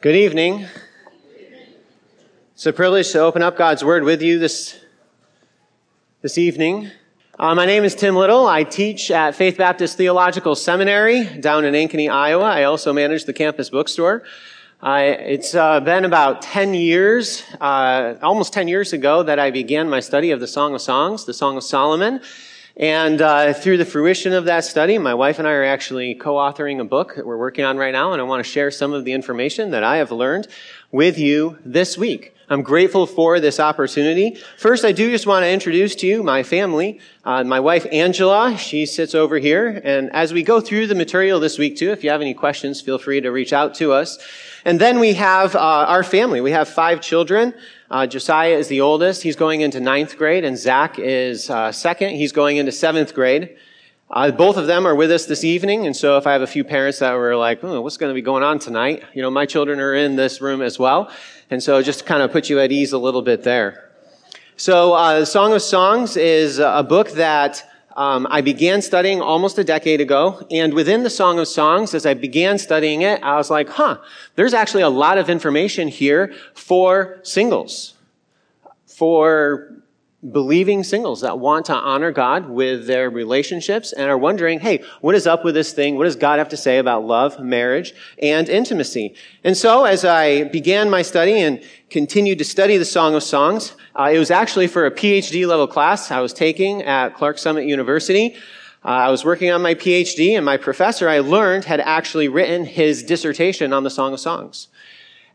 Good evening. It's a privilege to open up God's Word with you this, this evening. Uh, my name is Tim Little. I teach at Faith Baptist Theological Seminary down in Ankeny, Iowa. I also manage the campus bookstore. Uh, it's uh, been about 10 years, uh, almost 10 years ago, that I began my study of the Song of Songs, the Song of Solomon. And uh, through the fruition of that study, my wife and I are actually co authoring a book that we're working on right now, and I want to share some of the information that I have learned with you this week. I'm grateful for this opportunity. First, I do just want to introduce to you my family. Uh, my wife, Angela, she sits over here. And as we go through the material this week, too, if you have any questions, feel free to reach out to us. And then we have uh, our family. We have five children. Uh, Josiah is the oldest. He's going into ninth grade, and Zach is uh, second. He's going into seventh grade. Uh, both of them are with us this evening, and so if I have a few parents that were like, oh, what's going to be going on tonight? You know, my children are in this room as well. And so just to kind of put you at ease a little bit there. So, uh, Song of Songs is a book that um, I began studying almost a decade ago, and within the Song of Songs, as I began studying it, I was like, huh, there's actually a lot of information here for singles, for believing singles that want to honor God with their relationships and are wondering, hey, what is up with this thing? What does God have to say about love, marriage, and intimacy? And so as I began my study and continued to study the Song of Songs, uh, it was actually for a PhD level class I was taking at Clarks Summit University. Uh, I was working on my PhD and my professor I learned had actually written his dissertation on the Song of Songs.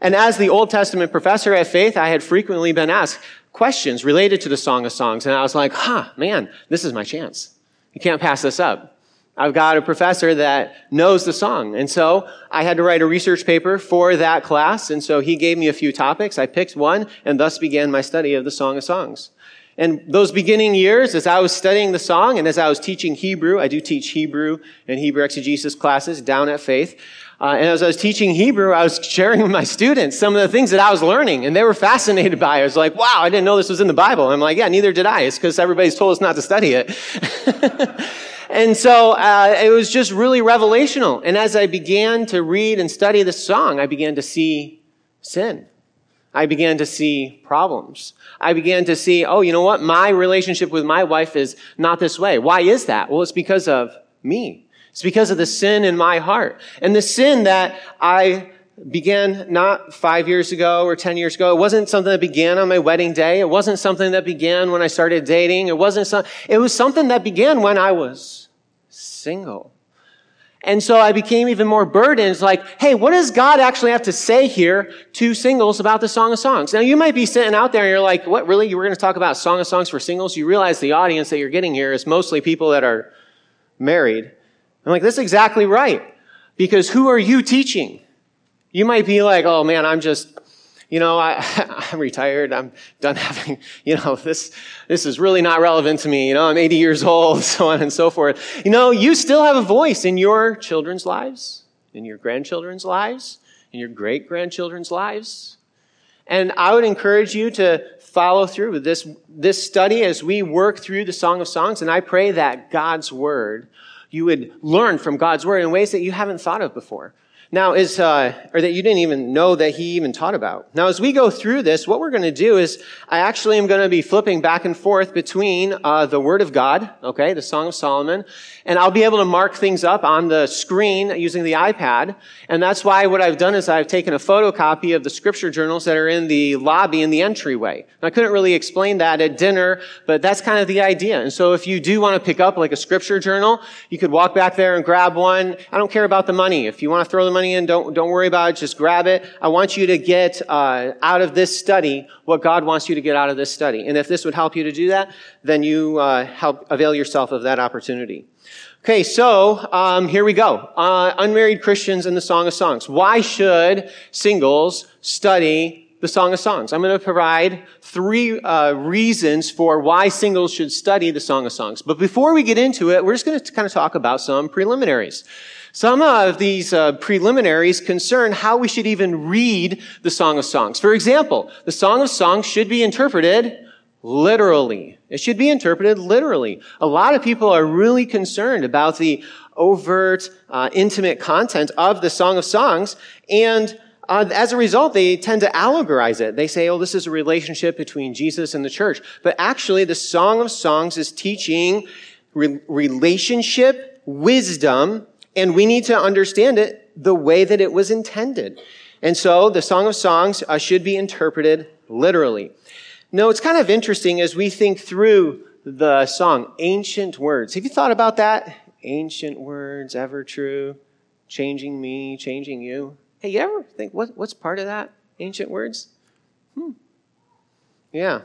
And as the Old Testament professor at Faith, I had frequently been asked, questions related to the Song of Songs. And I was like, huh, man, this is my chance. You can't pass this up. I've got a professor that knows the song. And so I had to write a research paper for that class. And so he gave me a few topics. I picked one and thus began my study of the Song of Songs. And those beginning years, as I was studying the song and as I was teaching Hebrew, I do teach Hebrew and Hebrew exegesis classes down at Faith. Uh, and as I was teaching Hebrew, I was sharing with my students some of the things that I was learning, and they were fascinated by it. I was like, wow, I didn't know this was in the Bible. And I'm like, yeah, neither did I. It's because everybody's told us not to study it. and so uh, it was just really revelational. And as I began to read and study the song, I began to see sin. I began to see problems. I began to see, oh, you know what? My relationship with my wife is not this way. Why is that? Well, it's because of me. It's because of the sin in my heart. And the sin that I began not five years ago or 10 years ago. It wasn't something that began on my wedding day. It wasn't something that began when I started dating. It wasn't some, it was something that began when I was single. And so I became even more burdened. It's like, hey, what does God actually have to say here to singles about the Song of Songs? Now you might be sitting out there and you're like, what really? You were going to talk about Song of Songs for singles? You realize the audience that you're getting here is mostly people that are married. I'm like, that's exactly right. Because who are you teaching? You might be like, oh man, I'm just, you know, I, I'm retired. I'm done having, you know, this, this is really not relevant to me. You know, I'm 80 years old, so on and so forth. You know, you still have a voice in your children's lives, in your grandchildren's lives, in your great grandchildren's lives. And I would encourage you to follow through with this, this study as we work through the Song of Songs. And I pray that God's Word you would learn from God's word in ways that you haven't thought of before. Now, is, uh, or that you didn't even know that he even taught about. Now, as we go through this, what we're going to do is I actually am going to be flipping back and forth between uh, the Word of God, okay, the Song of Solomon, and I'll be able to mark things up on the screen using the iPad. And that's why what I've done is I've taken a photocopy of the scripture journals that are in the lobby in the entryway. And I couldn't really explain that at dinner, but that's kind of the idea. And so if you do want to pick up like a scripture journal, you could walk back there and grab one. I don't care about the money. If you want to throw the money money in. Don't, don't worry about it. Just grab it. I want you to get uh, out of this study what God wants you to get out of this study. And if this would help you to do that, then you uh, help avail yourself of that opportunity. Okay, so um, here we go. Uh, unmarried Christians in the Song of Songs. Why should singles study the Song of Songs? I'm going to provide three uh, reasons for why singles should study the Song of Songs. But before we get into it, we're just going to kind of talk about some preliminaries. Some of these uh, preliminaries concern how we should even read the Song of Songs. For example, the Song of Songs should be interpreted literally. It should be interpreted literally. A lot of people are really concerned about the overt, uh, intimate content of the Song of Songs, and uh, as a result, they tend to allegorize it. They say, oh, this is a relationship between Jesus and the church. But actually, the Song of Songs is teaching re- relationship, wisdom, and we need to understand it the way that it was intended. And so the Song of Songs uh, should be interpreted literally. No, it's kind of interesting as we think through the song, Ancient Words. Have you thought about that? Ancient words, ever true, changing me, changing you. Hey, you ever think, what, what's part of that? Ancient words? Hmm. Yeah.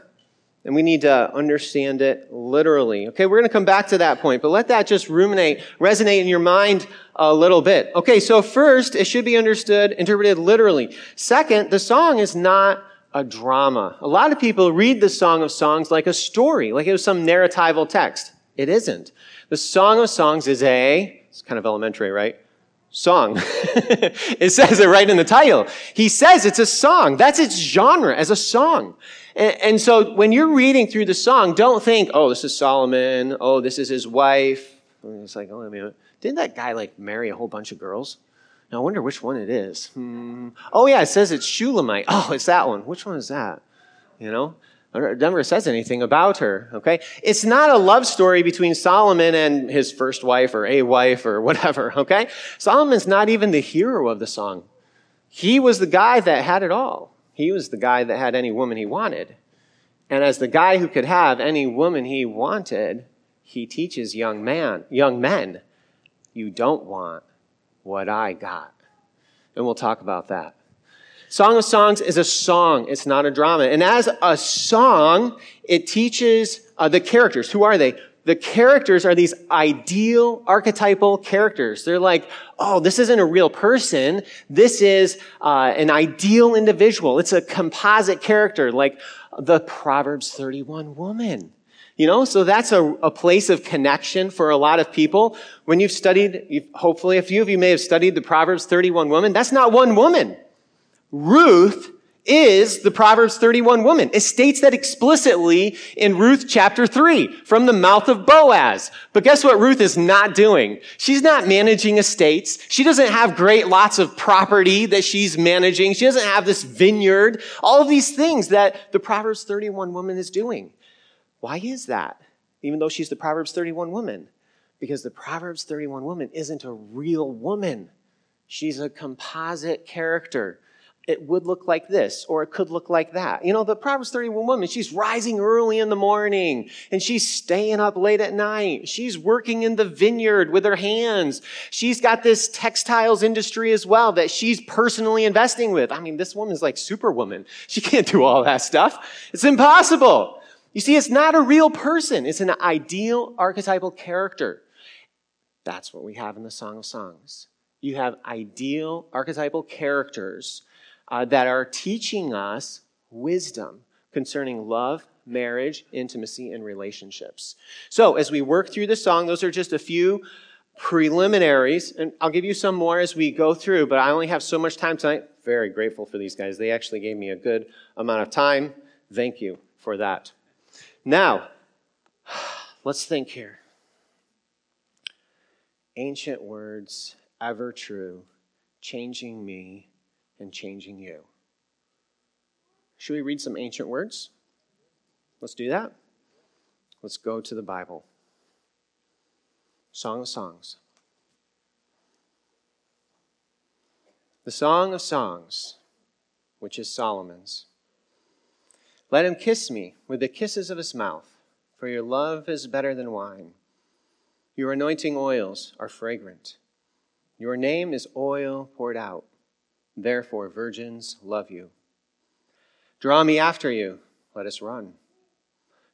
And we need to understand it literally. Okay, we're going to come back to that point, but let that just ruminate, resonate in your mind a little bit. Okay, so first, it should be understood, interpreted literally. Second, the song is not a drama. A lot of people read the Song of Songs like a story, like it was some narratival text. It isn't. The Song of Songs is a, it's kind of elementary, right? song. it says it right in the title. He says it's a song. That's its genre as a song. And, and, so when you're reading through the song, don't think, oh, this is Solomon. Oh, this is his wife. And it's like, oh, I mean, didn't that guy like marry a whole bunch of girls? Now I wonder which one it is. Hmm. Oh yeah, it says it's Shulamite. Oh, it's that one. Which one is that? You know? It never says anything about her, okay? It's not a love story between Solomon and his first wife or a wife or whatever, okay? Solomon's not even the hero of the song. He was the guy that had it all. He was the guy that had any woman he wanted. And as the guy who could have any woman he wanted, he teaches young man, young men, you don't want what I got. And we'll talk about that. Song of Songs is a song. It's not a drama. And as a song, it teaches uh, the characters. Who are they? The characters are these ideal archetypal characters. They're like, oh, this isn't a real person. This is uh, an ideal individual. It's a composite character, like the Proverbs 31 woman. You know, so that's a, a place of connection for a lot of people. When you've studied, you've, hopefully a few of you may have studied the Proverbs 31 woman. That's not one woman. Ruth is the Proverbs 31 woman. It states that explicitly in Ruth chapter 3 from the mouth of Boaz. But guess what Ruth is not doing? She's not managing estates. She doesn't have great lots of property that she's managing. She doesn't have this vineyard. All of these things that the Proverbs 31 woman is doing. Why is that? Even though she's the Proverbs 31 woman. Because the Proverbs 31 woman isn't a real woman. She's a composite character it would look like this or it could look like that. You know, the Proverbs 31 woman, she's rising early in the morning and she's staying up late at night. She's working in the vineyard with her hands. She's got this textiles industry as well that she's personally investing with. I mean, this woman's like superwoman. She can't do all that stuff. It's impossible. You see, it's not a real person. It's an ideal archetypal character. That's what we have in the Song of Songs. You have ideal archetypal characters uh, that are teaching us wisdom concerning love, marriage, intimacy, and relationships. So, as we work through the song, those are just a few preliminaries, and I'll give you some more as we go through, but I only have so much time tonight. Very grateful for these guys. They actually gave me a good amount of time. Thank you for that. Now, let's think here. Ancient words, ever true, changing me and changing you. Should we read some ancient words? Let's do that. Let's go to the Bible. Song of Songs. The Song of Songs, which is Solomon's. Let him kiss me with the kisses of his mouth, for your love is better than wine. Your anointing oils are fragrant. Your name is oil poured out Therefore, virgins, love you. Draw me after you. Let us run.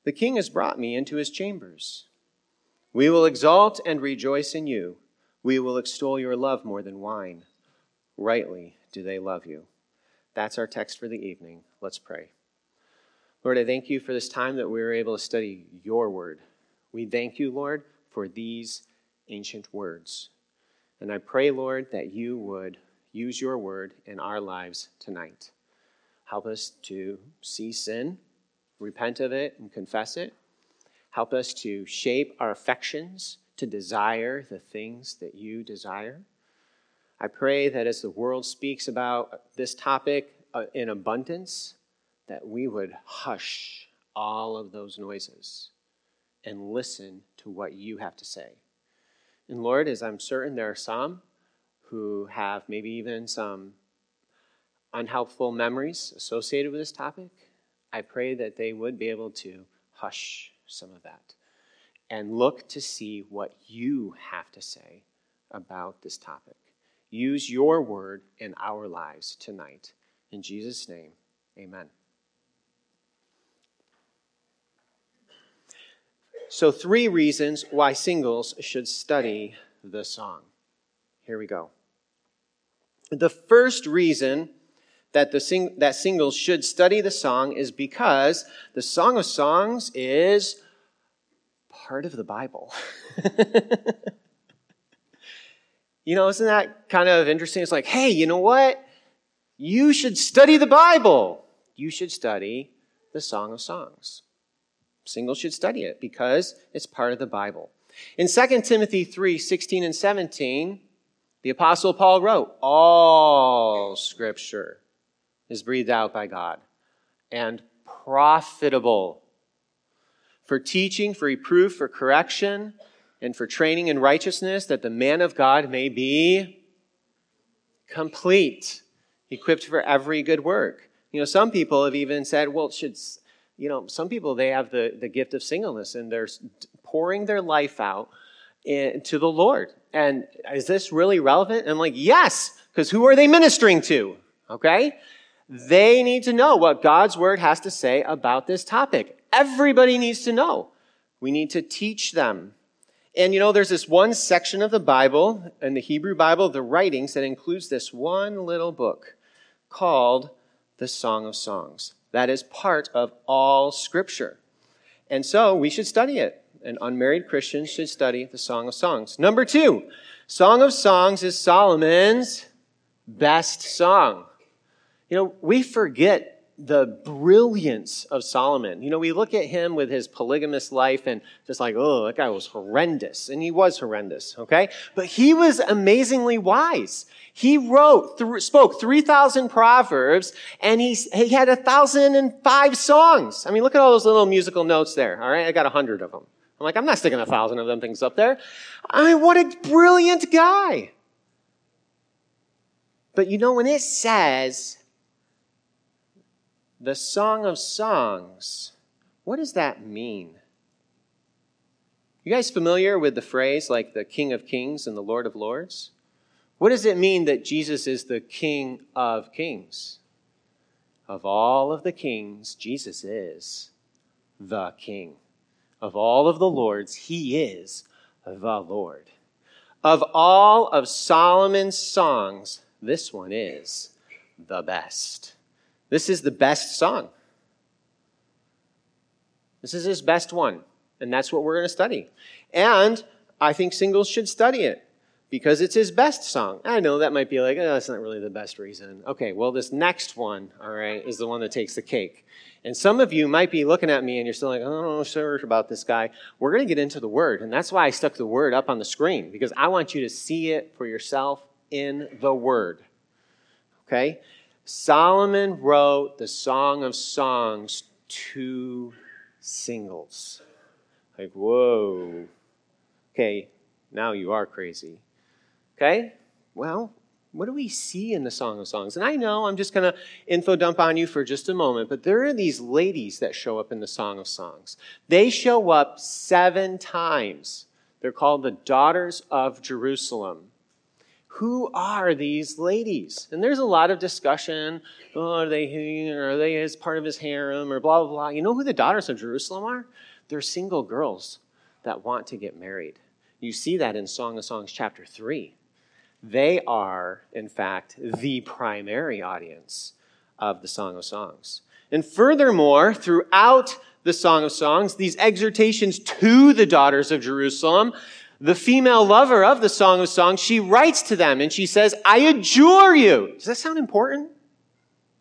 The king has brought me into his chambers. We will exalt and rejoice in you. We will extol your love more than wine. Rightly do they love you. That's our text for the evening. Let's pray. Lord, I thank you for this time that we were able to study your word. We thank you, Lord, for these ancient words. And I pray, Lord, that you would use your word in our lives tonight. Help us to see sin, repent of it, and confess it. Help us to shape our affections to desire the things that you desire. I pray that as the world speaks about this topic uh, in abundance, that we would hush all of those noises and listen to what you have to say. And Lord, as I'm certain there are some who have maybe even some unhelpful memories associated with this topic, I pray that they would be able to hush some of that and look to see what you have to say about this topic. Use your word in our lives tonight. In Jesus' name, amen. So, three reasons why singles should study the song. Here we go. The first reason that, the sing- that singles should study the song is because the Song of Songs is part of the Bible. you know, isn't that kind of interesting? It's like, hey, you know what? You should study the Bible. You should study the Song of Songs. Singles should study it because it's part of the Bible. In 2 Timothy 3 16 and 17, the Apostle Paul wrote, All scripture is breathed out by God and profitable for teaching, for reproof, for correction, and for training in righteousness, that the man of God may be complete, equipped for every good work. You know, some people have even said, well, should, you know, some people, they have the, the gift of singleness and they're pouring their life out in, to the Lord. And is this really relevant? And I'm like, yes, because who are they ministering to? Okay? They need to know what God's word has to say about this topic. Everybody needs to know. We need to teach them. And you know, there's this one section of the Bible, in the Hebrew Bible, the writings, that includes this one little book called the Song of Songs. That is part of all Scripture. And so we should study it. And unmarried Christians should study the Song of Songs. Number two, Song of Songs is Solomon's best song. You know, we forget the brilliance of Solomon. You know, we look at him with his polygamous life and just like, oh, that guy was horrendous. And he was horrendous, okay? But he was amazingly wise. He wrote, th- spoke 3,000 proverbs and he, he had 1,005 songs. I mean, look at all those little musical notes there, all right? I got 100 of them. I'm like, I'm not sticking a thousand of them things up there. I mean, what a brilliant guy. But you know, when it says the Song of Songs, what does that mean? You guys familiar with the phrase like the King of Kings and the Lord of Lords? What does it mean that Jesus is the King of Kings? Of all of the kings, Jesus is the King. Of all of the Lords, he is the Lord. Of all of Solomon's songs, this one is the best. This is the best song. This is his best one. And that's what we're going to study. And I think singles should study it because it's his best song. I know that might be like, oh, that's not really the best reason. Okay, well, this next one, all right, is the one that takes the cake. And some of you might be looking at me and you're still like, oh, I'm not sure about this guy. We're going to get into the word. And that's why I stuck the word up on the screen because I want you to see it for yourself in the word. Okay? Solomon wrote the Song of Songs to singles. Like, whoa. Okay, now you are crazy. Okay? Well, what do we see in the Song of Songs? And I know I'm just going to info dump on you for just a moment, but there are these ladies that show up in the Song of Songs. They show up seven times. They're called the Daughters of Jerusalem who are these ladies? And there's a lot of discussion. Oh, are they are they as part of his harem or blah blah blah. You know who the daughters of Jerusalem are? They're single girls that want to get married. You see that in Song of Songs chapter 3. They are, in fact, the primary audience of the Song of Songs. And furthermore, throughout the Song of Songs, these exhortations to the daughters of Jerusalem the female lover of the Song of Songs, she writes to them and she says, I adjure you. Does that sound important?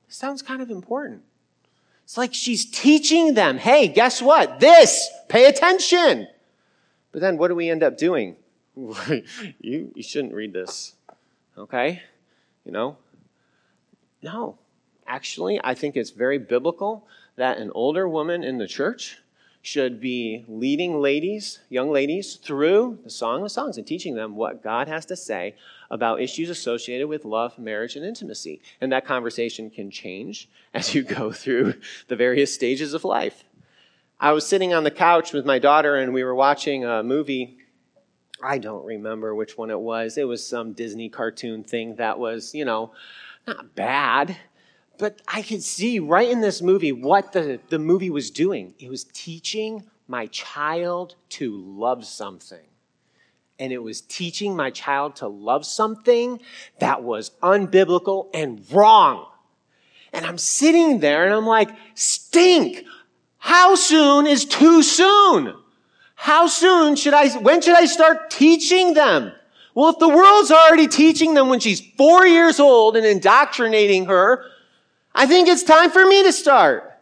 It sounds kind of important. It's like she's teaching them, hey, guess what? This, pay attention. But then what do we end up doing? You, you shouldn't read this. Okay? You know? No. Actually, I think it's very biblical that an older woman in the church should be leading ladies, young ladies, through the Song of Songs and teaching them what God has to say about issues associated with love, marriage, and intimacy. And that conversation can change as you go through the various stages of life. I was sitting on the couch with my daughter and we were watching a movie. I don't remember which one it was. It was some Disney cartoon thing that was, you know, not bad but I could see right in this movie what the, the movie was doing. It was teaching my child to love something. And it was teaching my child to love something that was unbiblical and wrong. And I'm sitting there and I'm like, stink. How soon is too soon? How soon should I, when should I start teaching them? Well, if the world's already teaching them when she's four years old and indoctrinating her, I think it's time for me to start.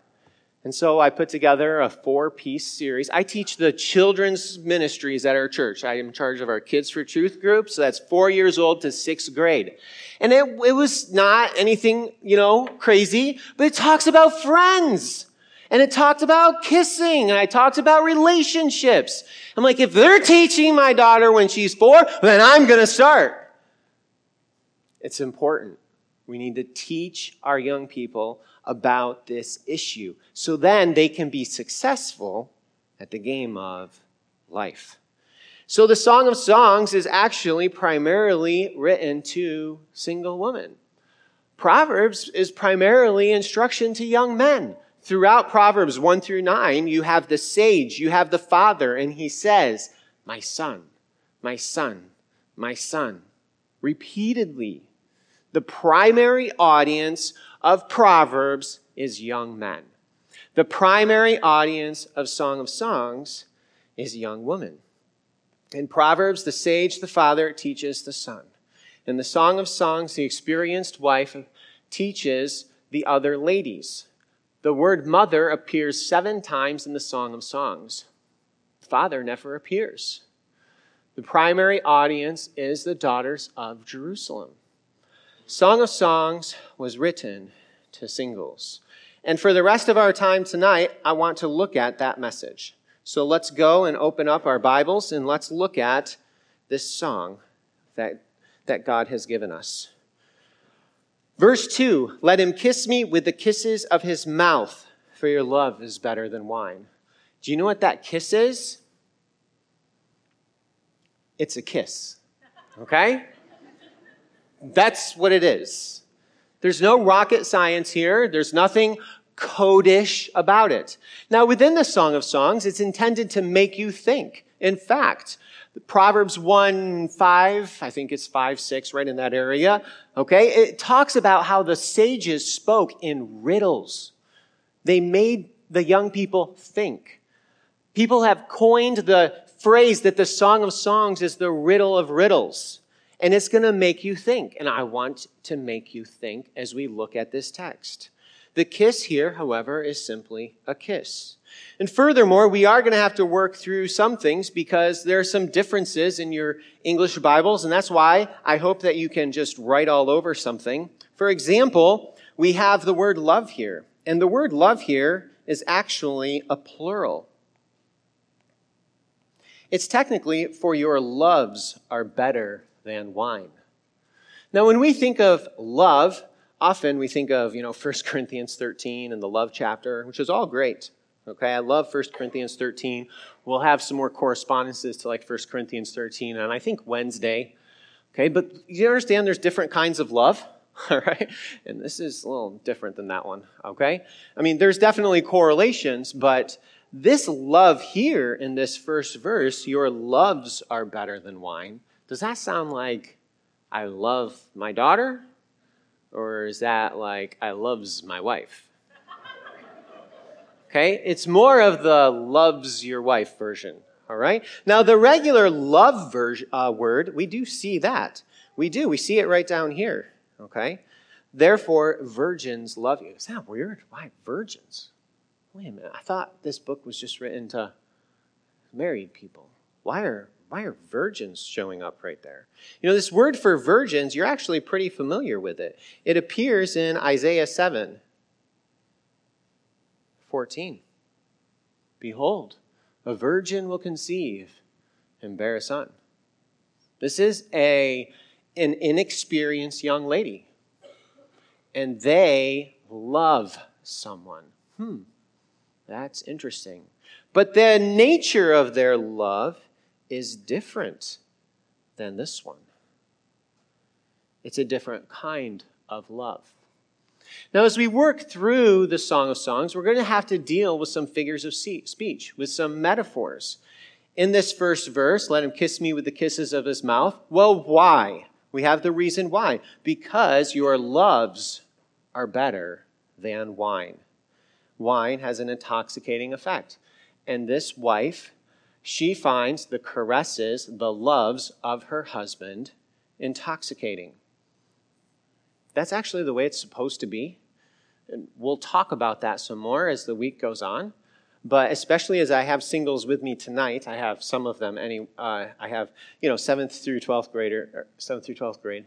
And so I put together a four piece series. I teach the children's ministries at our church. I am in charge of our Kids for Truth group. So that's four years old to sixth grade. And it, it was not anything, you know, crazy, but it talks about friends. And it talked about kissing and I talked about relationships. I'm like, if they're teaching my daughter when she's four, then I'm going to start. It's important. We need to teach our young people about this issue so then they can be successful at the game of life. So the Song of Songs is actually primarily written to single women. Proverbs is primarily instruction to young men. Throughout Proverbs 1 through 9, you have the sage, you have the father, and he says, My son, my son, my son. Repeatedly, the primary audience of Proverbs is young men. The primary audience of Song of Songs is young women. In Proverbs, the sage, the father, teaches the son. In the Song of Songs, the experienced wife teaches the other ladies. The word mother appears seven times in the Song of Songs. Father never appears. The primary audience is the daughters of Jerusalem. Song of Songs was written to singles. And for the rest of our time tonight, I want to look at that message. So let's go and open up our Bibles and let's look at this song that, that God has given us. Verse 2 Let him kiss me with the kisses of his mouth, for your love is better than wine. Do you know what that kiss is? It's a kiss. Okay? That's what it is. There's no rocket science here. There's nothing codish about it. Now, within the Song of Songs, it's intended to make you think. In fact, Proverbs 1, 5, I think it's 5, 6, right in that area, okay? It talks about how the sages spoke in riddles. They made the young people think. People have coined the phrase that the Song of Songs is the riddle of riddles and it's going to make you think. And I want to make you think as we look at this text. The kiss here, however, is simply a kiss. And furthermore, we are going to have to work through some things because there are some differences in your English Bibles, and that's why I hope that you can just write all over something. For example, we have the word love here, and the word love here is actually a plural. It's technically, for your loves are better than wine. Now, when we think of love, often we think of, you know, 1 Corinthians 13 and the love chapter, which is all great. Okay, I love 1 Corinthians 13. We'll have some more correspondences to like 1 Corinthians 13 and I think Wednesday. Okay, but you understand there's different kinds of love, all right? And this is a little different than that one, okay? I mean, there's definitely correlations, but this love here in this first verse, your loves are better than wine, does that sound like I love my daughter? Or is that like I loves my wife? Okay, it's more of the loves your wife version. All right. Now the regular love version, uh, word, we do see that. We do. We see it right down here. Okay. Therefore, virgins love you. Is that weird? Why virgins? Wait a minute. I thought this book was just written to married people. Why are why are virgins showing up right there? You know, this word for virgins, you're actually pretty familiar with it. It appears in Isaiah 7 14. Behold, a virgin will conceive and bear a son. This is a, an inexperienced young lady, and they love someone. Hmm, that's interesting. But the nature of their love is different than this one. It's a different kind of love. Now, as we work through the Song of Songs, we're going to have to deal with some figures of speech, with some metaphors. In this first verse, let him kiss me with the kisses of his mouth. Well, why? We have the reason why. Because your loves are better than wine. Wine has an intoxicating effect. And this wife, she finds the caresses, the loves of her husband intoxicating. That's actually the way it's supposed to be. And we'll talk about that some more as the week goes on. But especially as I have singles with me tonight, I have some of them. Any, uh, I have you know seventh through twelfth grader, seventh through twelfth grade.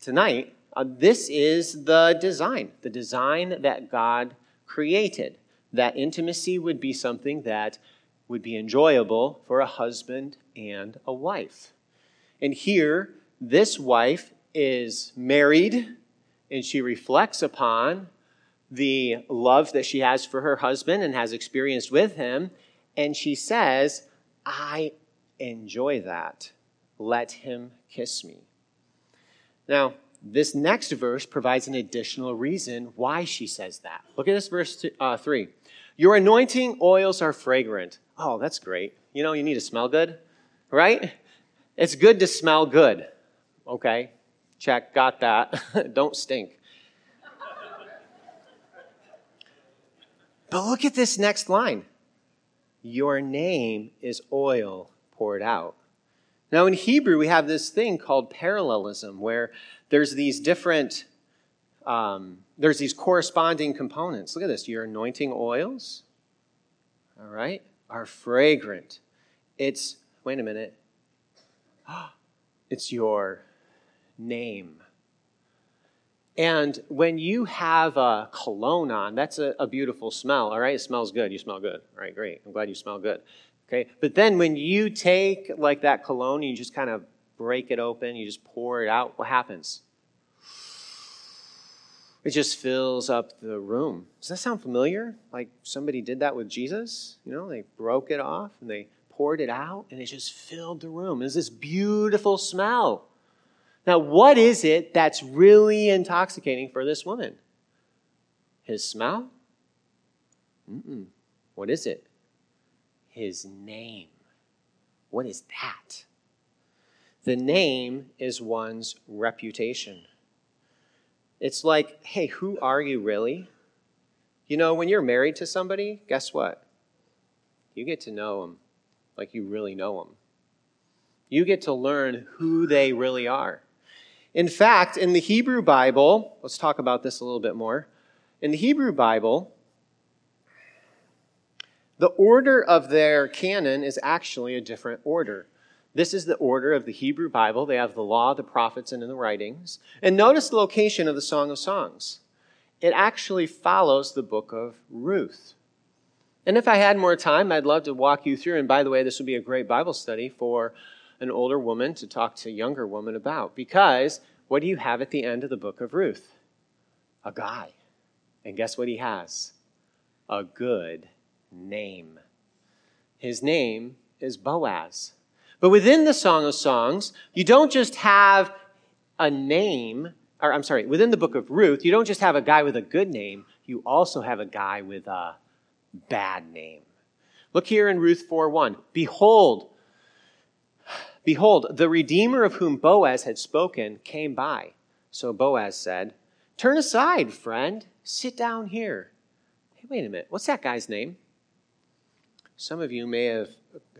Tonight, uh, this is the design, the design that God created. That intimacy would be something that would be enjoyable for a husband and a wife. And here, this wife is married and she reflects upon the love that she has for her husband and has experienced with him. And she says, I enjoy that. Let him kiss me. Now, this next verse provides an additional reason why she says that. Look at this verse two, uh, 3. Your anointing oils are fragrant. Oh, that's great. You know, you need to smell good, right? It's good to smell good. Okay, Check, got that. Don't stink. But look at this next line Your name is oil poured out. Now, in Hebrew, we have this thing called parallelism, where there's these different, um, there's these corresponding components. Look at this. Your anointing oils, all right, are fragrant. It's, wait a minute, it's your name. And when you have a cologne on, that's a, a, beautiful smell, all right? It smells good. You smell good. All right, great. I'm glad you smell good. Okay, but then when you take like that cologne, you just kind of break it open, you just pour it out, what happens? It just fills up the room. Does that sound familiar? Like somebody did that with Jesus? You know, they broke it off and they poured it out and it just filled the room. It's this beautiful smell. Now, what is it that's really intoxicating for this woman? His smell? Mm-mm. What is it? His name. What is that? The name is one's reputation. It's like, hey, who are you really? You know, when you're married to somebody, guess what? You get to know them like you really know them. You get to learn who they really are. In fact, in the Hebrew Bible, let's talk about this a little bit more. In the Hebrew Bible, the order of their canon is actually a different order. This is the order of the Hebrew Bible. They have the law, the prophets, and the writings. And notice the location of the Song of Songs. It actually follows the book of Ruth. And if I had more time, I'd love to walk you through. And by the way, this would be a great Bible study for an older woman to talk to a younger woman about. Because what do you have at the end of the book of Ruth? A guy. And guess what he has? A good name. His name is Boaz. But within the Song of Songs, you don't just have a name, or I'm sorry, within the book of Ruth, you don't just have a guy with a good name, you also have a guy with a bad name. Look here in Ruth 4:1. Behold, Behold, the Redeemer of whom Boaz had spoken came by. So Boaz said, Turn aside, friend. Sit down here. Hey, wait a minute. What's that guy's name? Some of you may have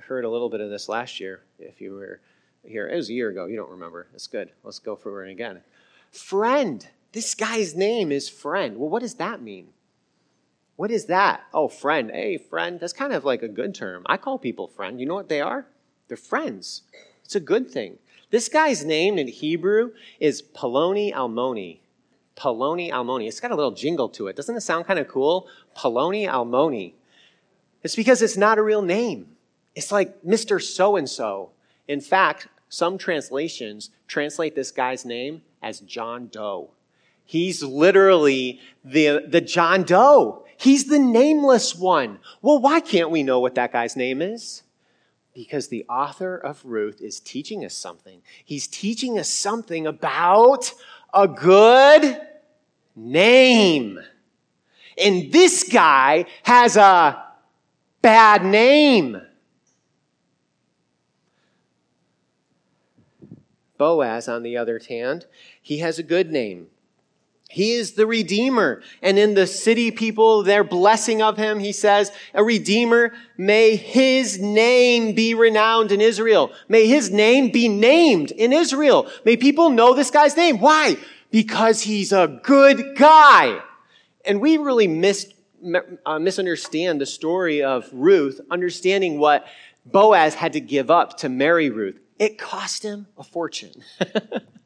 heard a little bit of this last year if you were here. It was a year ago. You don't remember. That's good. Let's go for it again. Friend. This guy's name is friend. Well, what does that mean? What is that? Oh, friend. Hey, friend. That's kind of like a good term. I call people friend. You know what they are? They're friends. It's a good thing. This guy's name in Hebrew is Poloni Almoni. Poloni Almoni. It's got a little jingle to it. Doesn't it sound kind of cool? Poloni Almoni. It's because it's not a real name. It's like Mr. So and so. In fact, some translations translate this guy's name as John Doe. He's literally the, the John Doe. He's the nameless one. Well, why can't we know what that guy's name is? Because the author of Ruth is teaching us something. He's teaching us something about a good name. And this guy has a bad name. Boaz, on the other hand, he has a good name. He is the Redeemer. And in the city people, their blessing of him, he says, a Redeemer, may his name be renowned in Israel. May his name be named in Israel. May people know this guy's name. Why? Because he's a good guy. And we really uh, misunderstand the story of Ruth, understanding what Boaz had to give up to marry Ruth. It cost him a fortune.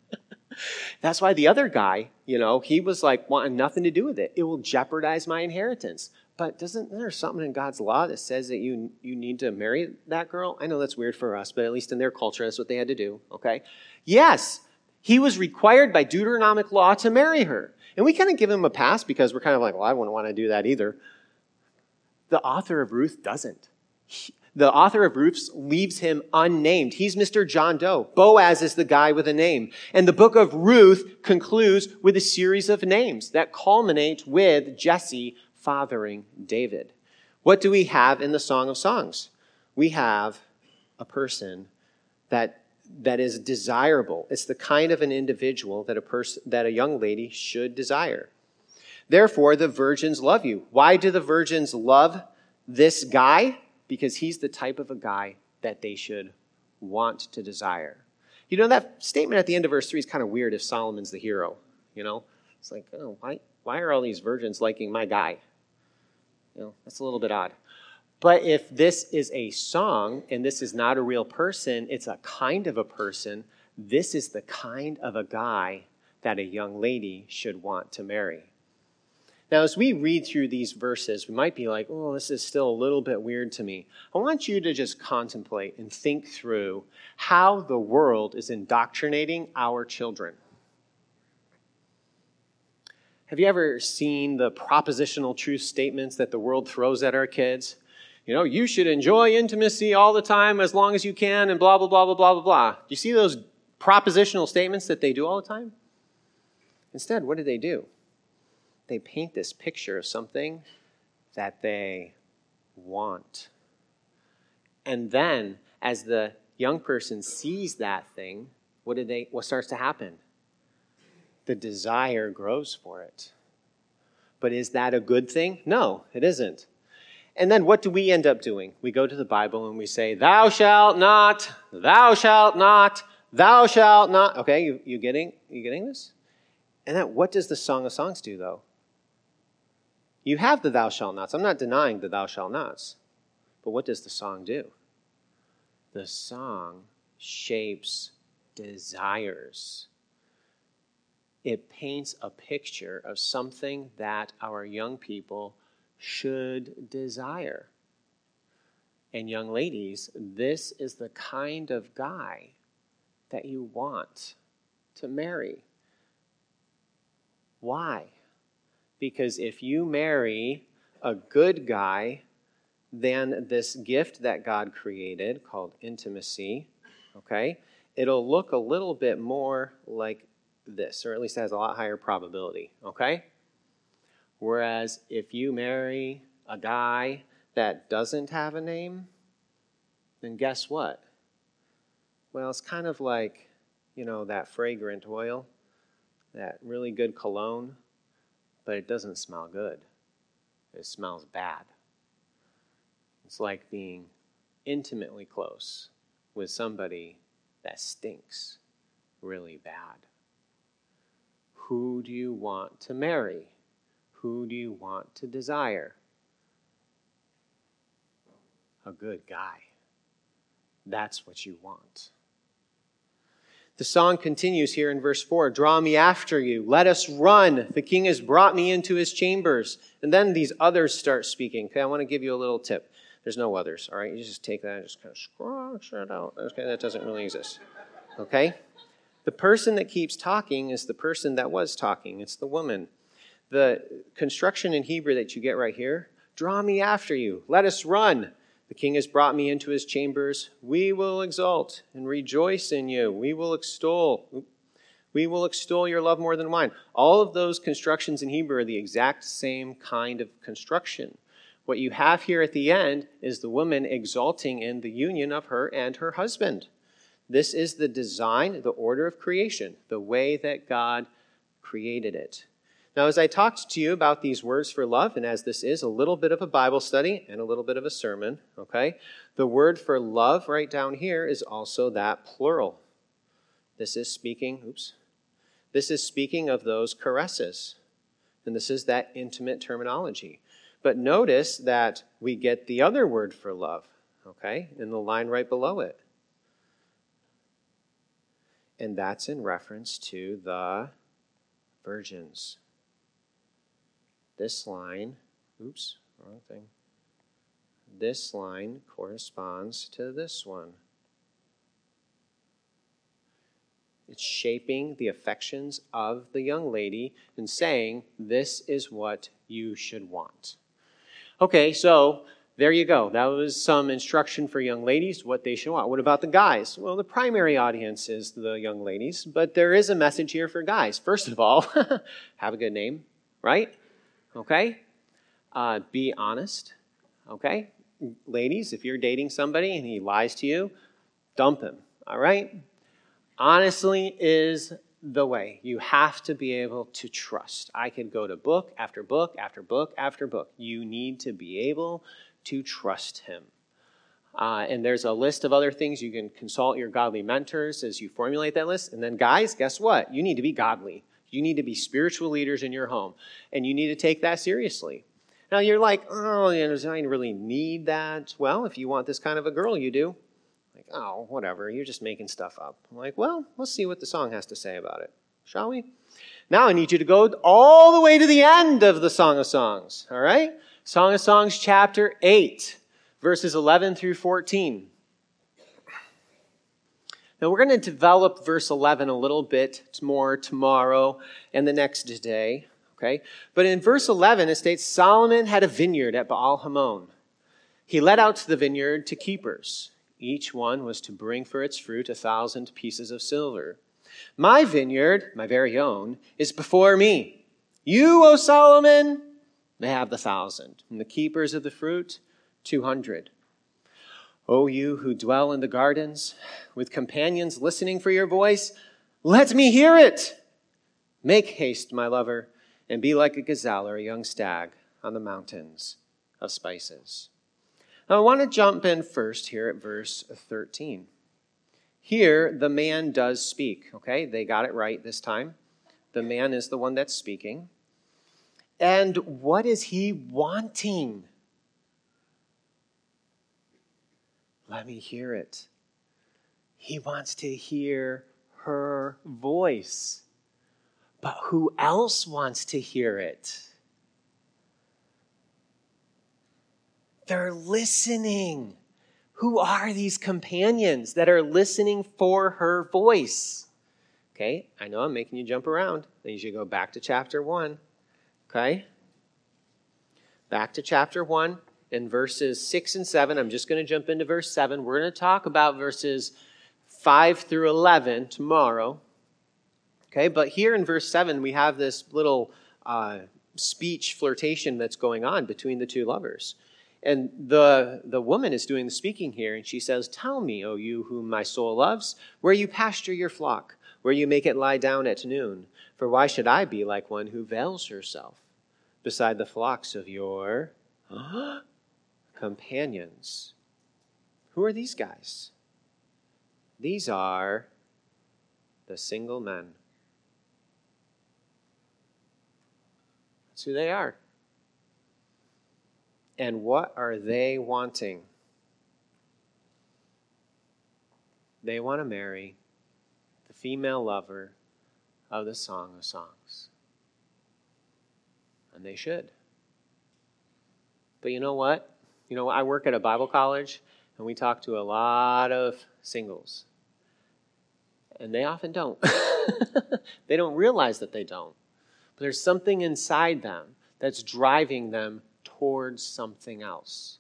That's why the other guy, you know, he was like wanting nothing to do with it. It will jeopardize my inheritance. But doesn't there something in God's law that says that you you need to marry that girl? I know that's weird for us, but at least in their culture, that's what they had to do. Okay, yes, he was required by Deuteronomic law to marry her, and we kind of give him a pass because we're kind of like, well, I wouldn't want to do that either. The author of Ruth doesn't. He, the author of Ruth leaves him unnamed. He's Mr. John Doe. Boaz is the guy with a name. And the book of Ruth concludes with a series of names that culminate with Jesse fathering David. What do we have in the Song of Songs? We have a person that that is desirable. It's the kind of an individual that a person that a young lady should desire. Therefore, the virgins love you. Why do the virgins love this guy? Because he's the type of a guy that they should want to desire. You know, that statement at the end of verse 3 is kind of weird if Solomon's the hero. You know, it's like, oh, why, why are all these virgins liking my guy? You know, that's a little bit odd. But if this is a song and this is not a real person, it's a kind of a person, this is the kind of a guy that a young lady should want to marry. Now, as we read through these verses, we might be like, oh, this is still a little bit weird to me. I want you to just contemplate and think through how the world is indoctrinating our children. Have you ever seen the propositional truth statements that the world throws at our kids? You know, you should enjoy intimacy all the time as long as you can, and blah, blah, blah, blah, blah, blah, blah. Do you see those propositional statements that they do all the time? Instead, what do they do? They paint this picture of something that they want. And then, as the young person sees that thing, what, did they, what starts to happen? The desire grows for it. But is that a good thing? No, it isn't. And then what do we end up doing? We go to the Bible and we say, Thou shalt not, thou shalt not, thou shalt not. Okay, you, you getting you getting this? And then what does the Song of Songs do though? You have the thou shalt nots. I'm not denying the thou shalt nots. But what does the song do? The song shapes desires. It paints a picture of something that our young people should desire. And young ladies, this is the kind of guy that you want to marry. Why? Because if you marry a good guy, then this gift that God created called intimacy, okay, it'll look a little bit more like this, or at least has a lot higher probability, okay? Whereas if you marry a guy that doesn't have a name, then guess what? Well, it's kind of like, you know, that fragrant oil, that really good cologne but it doesn't smell good. It smells bad. It's like being intimately close with somebody that stinks really bad. Who do you want to marry? Who do you want to desire? A good guy. That's what you want. The song continues here in verse 4 Draw me after you. Let us run. The king has brought me into his chambers. And then these others start speaking. Okay, I want to give you a little tip. There's no others, all right? You just take that and just kind of scratch that out. Okay, that doesn't really exist. Okay? The person that keeps talking is the person that was talking, it's the woman. The construction in Hebrew that you get right here draw me after you, let us run. The king has brought me into his chambers. We will exult and rejoice in you. We will extol. We will extol your love more than wine. All of those constructions in Hebrew are the exact same kind of construction. What you have here at the end is the woman exulting in the union of her and her husband. This is the design, the order of creation, the way that God created it. Now, as I talked to you about these words for love, and as this is a little bit of a Bible study and a little bit of a sermon, okay, the word for love right down here is also that plural. This is speaking, oops, this is speaking of those caresses. And this is that intimate terminology. But notice that we get the other word for love, okay, in the line right below it. And that's in reference to the virgins. This line, oops, wrong thing. This line corresponds to this one. It's shaping the affections of the young lady and saying, This is what you should want. Okay, so there you go. That was some instruction for young ladies, what they should want. What about the guys? Well, the primary audience is the young ladies, but there is a message here for guys. First of all, have a good name, right? Okay? Uh, be honest, okay? Ladies, if you're dating somebody and he lies to you, dump him, all right? Honestly is the way. You have to be able to trust. I could go to book after book after book after book. You need to be able to trust Him. Uh, and there's a list of other things you can consult your godly mentors as you formulate that list. And then, guys, guess what? You need to be godly. You need to be spiritual leaders in your home, and you need to take that seriously. Now, you're like, oh, you know, I really need that. Well, if you want this kind of a girl, you do. Like, oh, whatever, you're just making stuff up. I'm like, well, let's see what the song has to say about it, shall we? Now I need you to go all the way to the end of the Song of Songs, all right? Song of Songs, chapter 8, verses 11 through 14. Now, we're going to develop verse 11 a little bit more tomorrow and the next day, okay? But in verse 11, it states Solomon had a vineyard at Baal Hamon. He let out the vineyard to keepers. Each one was to bring for its fruit a thousand pieces of silver. My vineyard, my very own, is before me. You, O Solomon, may have the thousand, and the keepers of the fruit, two hundred. O you who dwell in the gardens, with companions listening for your voice, let me hear it. Make haste, my lover, and be like a gazelle or a young stag on the mountains of spices. Now, I want to jump in first here at verse 13. Here, the man does speak, okay? They got it right this time. The man is the one that's speaking. And what is he wanting? Let me hear it. He wants to hear her voice. But who else wants to hear it? They're listening. Who are these companions that are listening for her voice? Okay, I know I'm making you jump around. Then you should go back to chapter 1. Okay? Back to chapter 1 in verses 6 and 7. I'm just going to jump into verse 7. We're going to talk about verses 5 through 11 tomorrow. Okay, but here in verse 7, we have this little uh, speech flirtation that's going on between the two lovers. And the, the woman is doing the speaking here, and she says, Tell me, O you whom my soul loves, where you pasture your flock, where you make it lie down at noon. For why should I be like one who veils herself beside the flocks of your companions? Who are these guys? These are the single men. That's who they are. And what are they wanting? they want to marry the female lover of the Song of Songs. And they should. But you know what? You know, I work at a Bible college, and we talk to a lot of singles. And they often don't. they don't realize that they don't. But there's something inside them that's driving them towards something else.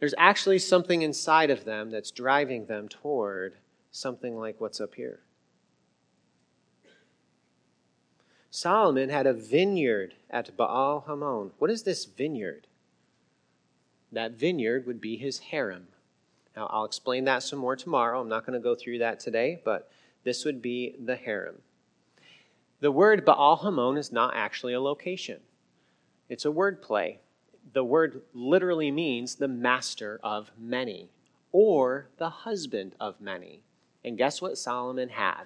There's actually something inside of them that's driving them toward something like what's up here. Solomon had a vineyard at Baal Hamon. What is this vineyard? That vineyard would be his harem. Now, I'll explain that some more tomorrow. I'm not going to go through that today, but this would be the harem. The word Baal Hamon is not actually a location, it's a word play. The word literally means the master of many or the husband of many. And guess what Solomon had?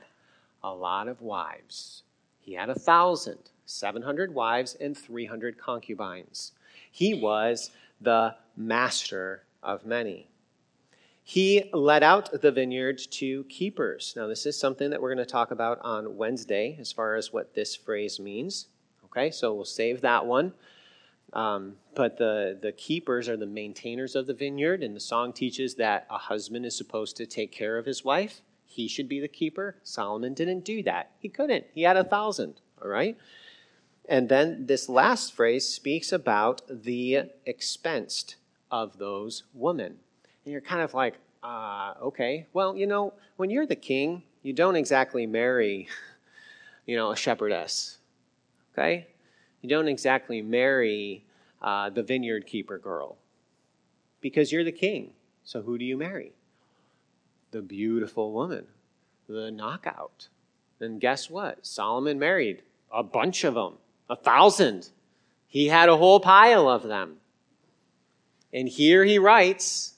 A lot of wives. He had a thousand, seven hundred wives, and 300 concubines. He was the master of many. He let out the vineyard to keepers. Now, this is something that we're going to talk about on Wednesday as far as what this phrase means. Okay, so we'll save that one. Um, but the, the keepers are the maintainers of the vineyard, and the song teaches that a husband is supposed to take care of his wife. He should be the keeper. Solomon didn't do that. He couldn't. He had a thousand, all right? And then this last phrase speaks about the expensed of those women. And you're kind of like, uh, okay, well, you know, when you're the king, you don't exactly marry, you know, a shepherdess, okay? You don't exactly marry uh, the vineyard keeper girl because you're the king. So who do you marry? The beautiful woman, the knockout. And guess what? Solomon married a bunch of them, a thousand. He had a whole pile of them. And here he writes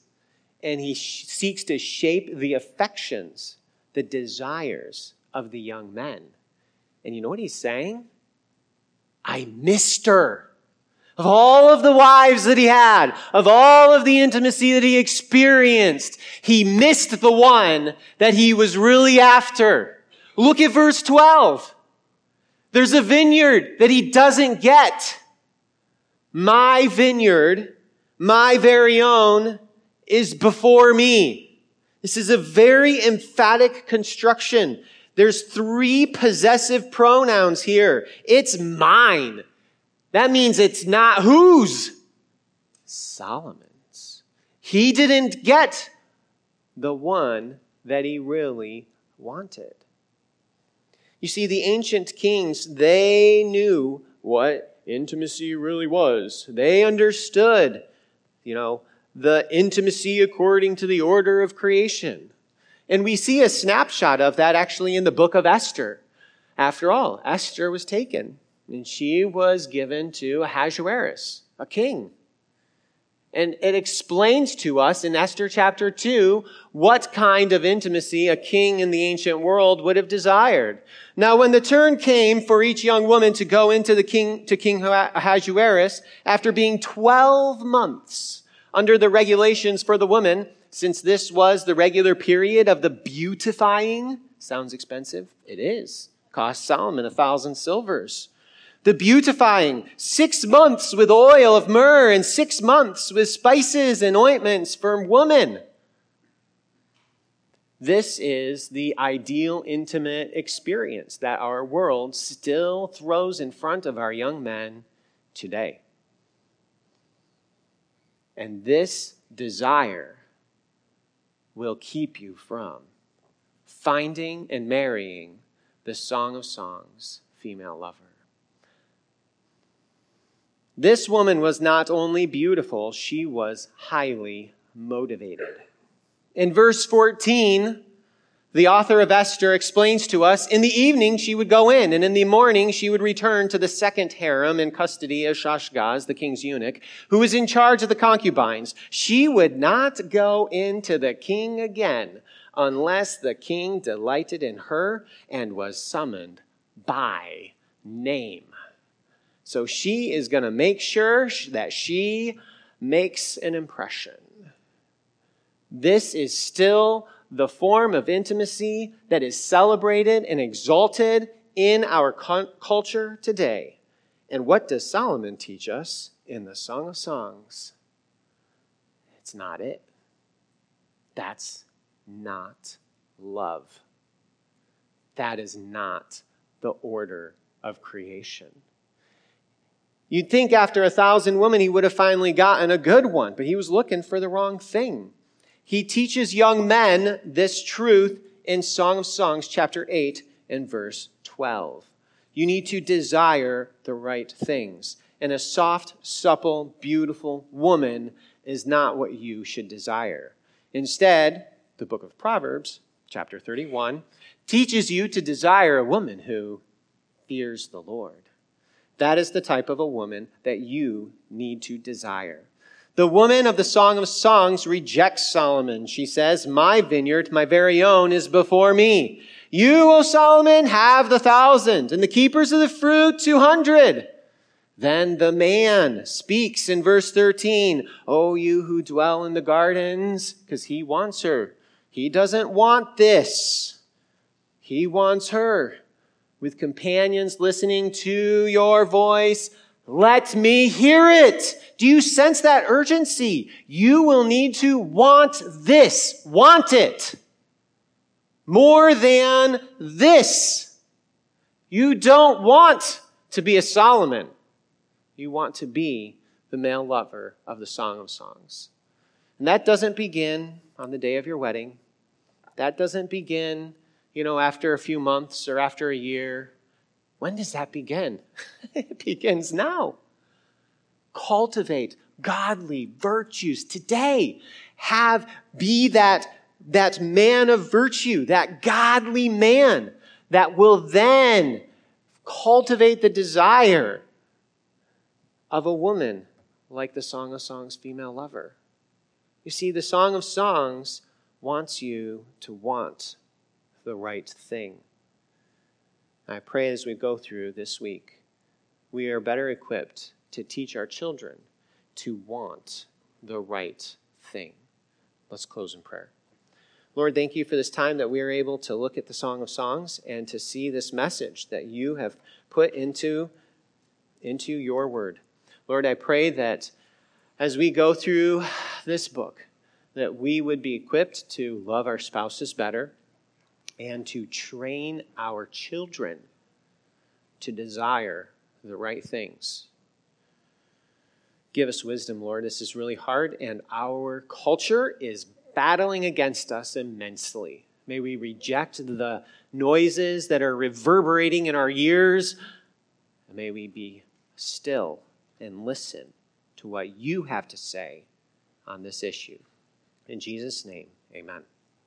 and he sh- seeks to shape the affections, the desires of the young men. And you know what he's saying? I missed her. Of all of the wives that he had, of all of the intimacy that he experienced, he missed the one that he was really after. Look at verse 12. There's a vineyard that he doesn't get. My vineyard, my very own, is before me. This is a very emphatic construction. There's three possessive pronouns here. It's mine. That means it's not whose? Solomon's. He didn't get the one that he really wanted. You see, the ancient kings, they knew what intimacy really was. They understood, you know, the intimacy according to the order of creation. And we see a snapshot of that actually in the book of Esther. After all, Esther was taken and she was given to Ahasuerus, a king. And it explains to us in Esther chapter 2 what kind of intimacy a king in the ancient world would have desired. Now, when the turn came for each young woman to go into the king, to King Ahasuerus, after being 12 months, under the regulations for the woman, since this was the regular period of the beautifying. Sounds expensive? It is. Cost Solomon a thousand silvers. The beautifying, six months with oil of myrrh and six months with spices and ointments for woman. This is the ideal intimate experience that our world still throws in front of our young men today. And this desire will keep you from finding and marrying the Song of Songs female lover. This woman was not only beautiful, she was highly motivated. In verse 14, the author of Esther explains to us in the evening she would go in, and in the morning she would return to the second harem in custody of Shaashgaz, the king's eunuch, who was in charge of the concubines. She would not go into the king again unless the king delighted in her and was summoned by name. So she is going to make sure that she makes an impression. This is still the form of intimacy that is celebrated and exalted in our culture today. And what does Solomon teach us in the Song of Songs? It's not it. That's not love. That is not the order of creation. You'd think after a thousand women he would have finally gotten a good one, but he was looking for the wrong thing. He teaches young men this truth in Song of Songs, chapter 8 and verse 12. You need to desire the right things. And a soft, supple, beautiful woman is not what you should desire. Instead, the book of Proverbs, chapter 31, teaches you to desire a woman who fears the Lord. That is the type of a woman that you need to desire. The woman of the Song of Songs rejects Solomon. She says, My vineyard, my very own, is before me. You, O Solomon, have the thousand, and the keepers of the fruit, two hundred. Then the man speaks in verse 13, Oh, you who dwell in the gardens, because he wants her. He doesn't want this. He wants her. With companions listening to your voice, let me hear it. Do you sense that urgency? You will need to want this. Want it. More than this. You don't want to be a Solomon. You want to be the male lover of the Song of Songs. And that doesn't begin on the day of your wedding. That doesn't begin, you know, after a few months or after a year. When does that begin? it begins now cultivate godly virtues today. Have, be that, that man of virtue, that godly man that will then cultivate the desire of a woman like the Song of Songs female lover. You see, the Song of Songs wants you to want the right thing. I pray as we go through this week, we are better equipped to teach our children to want the right thing. Let's close in prayer. Lord, thank you for this time that we are able to look at the Song of Songs and to see this message that you have put into, into your word. Lord, I pray that as we go through this book, that we would be equipped to love our spouses better and to train our children to desire the right things Give us wisdom, Lord. This is really hard, and our culture is battling against us immensely. May we reject the noises that are reverberating in our ears. May we be still and listen to what you have to say on this issue. In Jesus' name, amen.